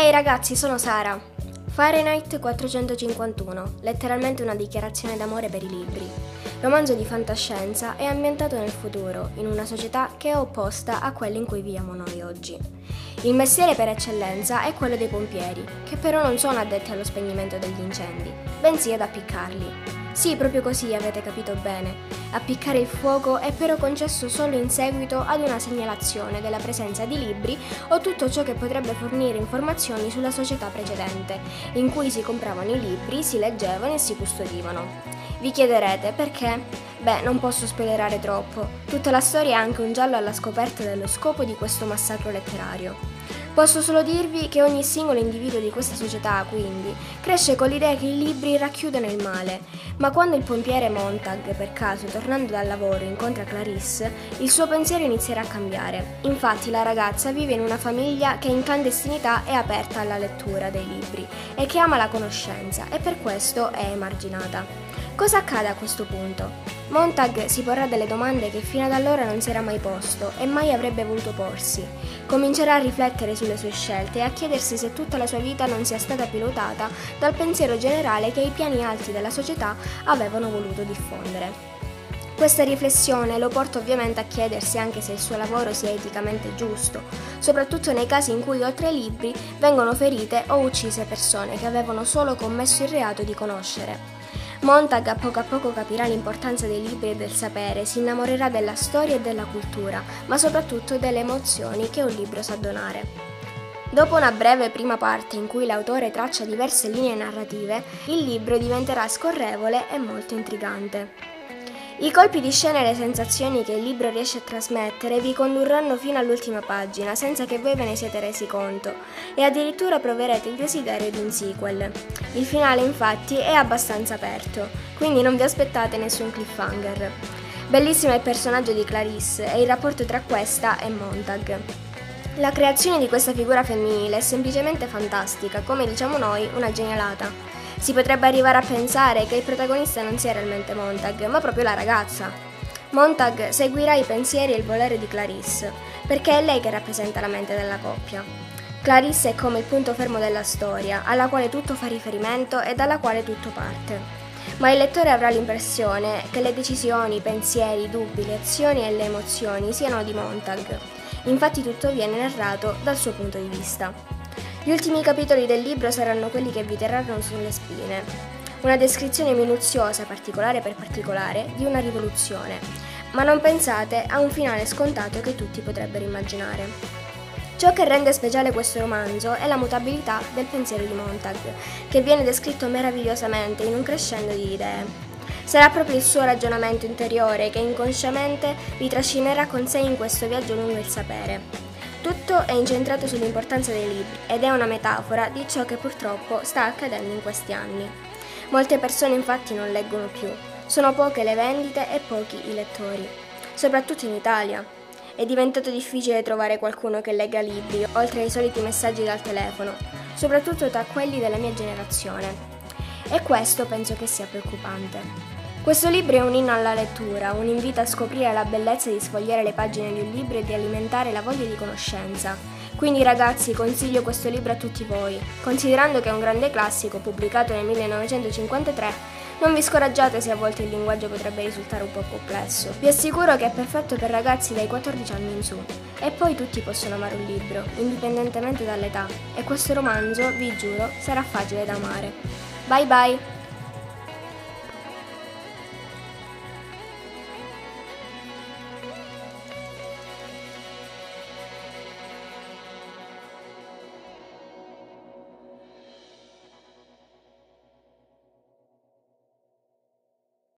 Ehi ragazzi, sono Sara. Fahrenheit 451, letteralmente una dichiarazione d'amore per i libri. Romanzo di fantascienza è ambientato nel futuro, in una società che è opposta a quella in cui viviamo noi oggi. Il mestiere per eccellenza è quello dei pompieri, che però non sono addetti allo spegnimento degli incendi, bensì ad appiccarli. Sì, proprio così avete capito bene. Appiccare il fuoco è però concesso solo in seguito ad una segnalazione della presenza di libri o tutto ciò che potrebbe fornire informazioni sulla società precedente, in cui si compravano i libri, si leggevano e si custodivano. Vi chiederete perché? Beh, non posso spoilerare troppo. Tutta la storia è anche un giallo alla scoperta dello scopo di questo massacro letterario. Posso solo dirvi che ogni singolo individuo di questa società, quindi, cresce con l'idea che i libri racchiudono il male, ma quando il pompiere Montag, per caso, tornando dal lavoro, incontra Clarisse, il suo pensiero inizierà a cambiare. Infatti la ragazza vive in una famiglia che in clandestinità è aperta alla lettura dei libri e che ama la conoscenza e per questo è emarginata. Cosa accade a questo punto? Montag si porrà delle domande che fino ad allora non si era mai posto e mai avrebbe voluto porsi. Comincerà a riflettere sulle sue scelte e a chiedersi se tutta la sua vita non sia stata pilotata dal pensiero generale che i piani alti della società avevano voluto diffondere. Questa riflessione lo porta ovviamente a chiedersi anche se il suo lavoro sia eticamente giusto, soprattutto nei casi in cui oltre ai libri vengono ferite o uccise persone che avevano solo commesso il reato di conoscere. Montag a poco a poco capirà l'importanza dei libri e del sapere, si innamorerà della storia e della cultura, ma soprattutto delle emozioni che un libro sa donare. Dopo una breve prima parte in cui l'autore traccia diverse linee narrative, il libro diventerà scorrevole e molto intrigante. I colpi di scena e le sensazioni che il libro riesce a trasmettere vi condurranno fino all'ultima pagina senza che voi ve ne siete resi conto e addirittura proverete il desiderio di un sequel. Il finale infatti è abbastanza aperto, quindi non vi aspettate nessun cliffhanger. Bellissimo è il personaggio di Clarisse e il rapporto tra questa e Montag. La creazione di questa figura femminile è semplicemente fantastica, come diciamo noi, una genialata. Si potrebbe arrivare a pensare che il protagonista non sia realmente Montag, ma proprio la ragazza. Montag seguirà i pensieri e il volere di Clarisse, perché è lei che rappresenta la mente della coppia. Clarisse è come il punto fermo della storia, alla quale tutto fa riferimento e dalla quale tutto parte. Ma il lettore avrà l'impressione che le decisioni, i pensieri, i dubbi, le azioni e le emozioni siano di Montag. Infatti tutto viene narrato dal suo punto di vista. Gli ultimi capitoli del libro saranno quelli che vi terranno sulle spine. Una descrizione minuziosa, particolare per particolare, di una rivoluzione. Ma non pensate a un finale scontato che tutti potrebbero immaginare. Ciò che rende speciale questo romanzo è la mutabilità del pensiero di Montag, che viene descritto meravigliosamente in un crescendo di idee. Sarà proprio il suo ragionamento interiore che inconsciamente vi trascinerà con sé in questo viaggio lungo il sapere. Tutto è incentrato sull'importanza dei libri ed è una metafora di ciò che purtroppo sta accadendo in questi anni. Molte persone infatti non leggono più, sono poche le vendite e pochi i lettori, soprattutto in Italia. È diventato difficile trovare qualcuno che legga libri, oltre ai soliti messaggi dal telefono, soprattutto tra quelli della mia generazione. E questo penso che sia preoccupante. Questo libro è un inno alla lettura, un invito a scoprire la bellezza di sfogliare le pagine di un libro e di alimentare la voglia di conoscenza. Quindi ragazzi consiglio questo libro a tutti voi, considerando che è un grande classico pubblicato nel 1953 non vi scoraggiate se a volte il linguaggio potrebbe risultare un po' complesso. Vi assicuro che è perfetto per ragazzi dai 14 anni in su. E poi tutti possono amare un libro, indipendentemente dall'età. E questo romanzo, vi giuro, sarà facile da amare. Bye bye!